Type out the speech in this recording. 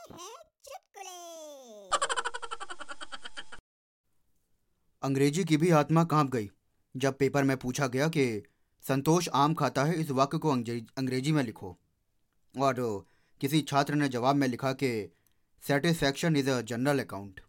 हैं चुटकुले अंग्रेज़ी की भी आत्मा काँप गई, जब पेपर में पूछा गया कि, संतोष आम खाता है, इस वाक्य को अंग्रेज़ी में लिखो। और किसी छात्र ने जवाब में लिखा कि satisfaction is a general account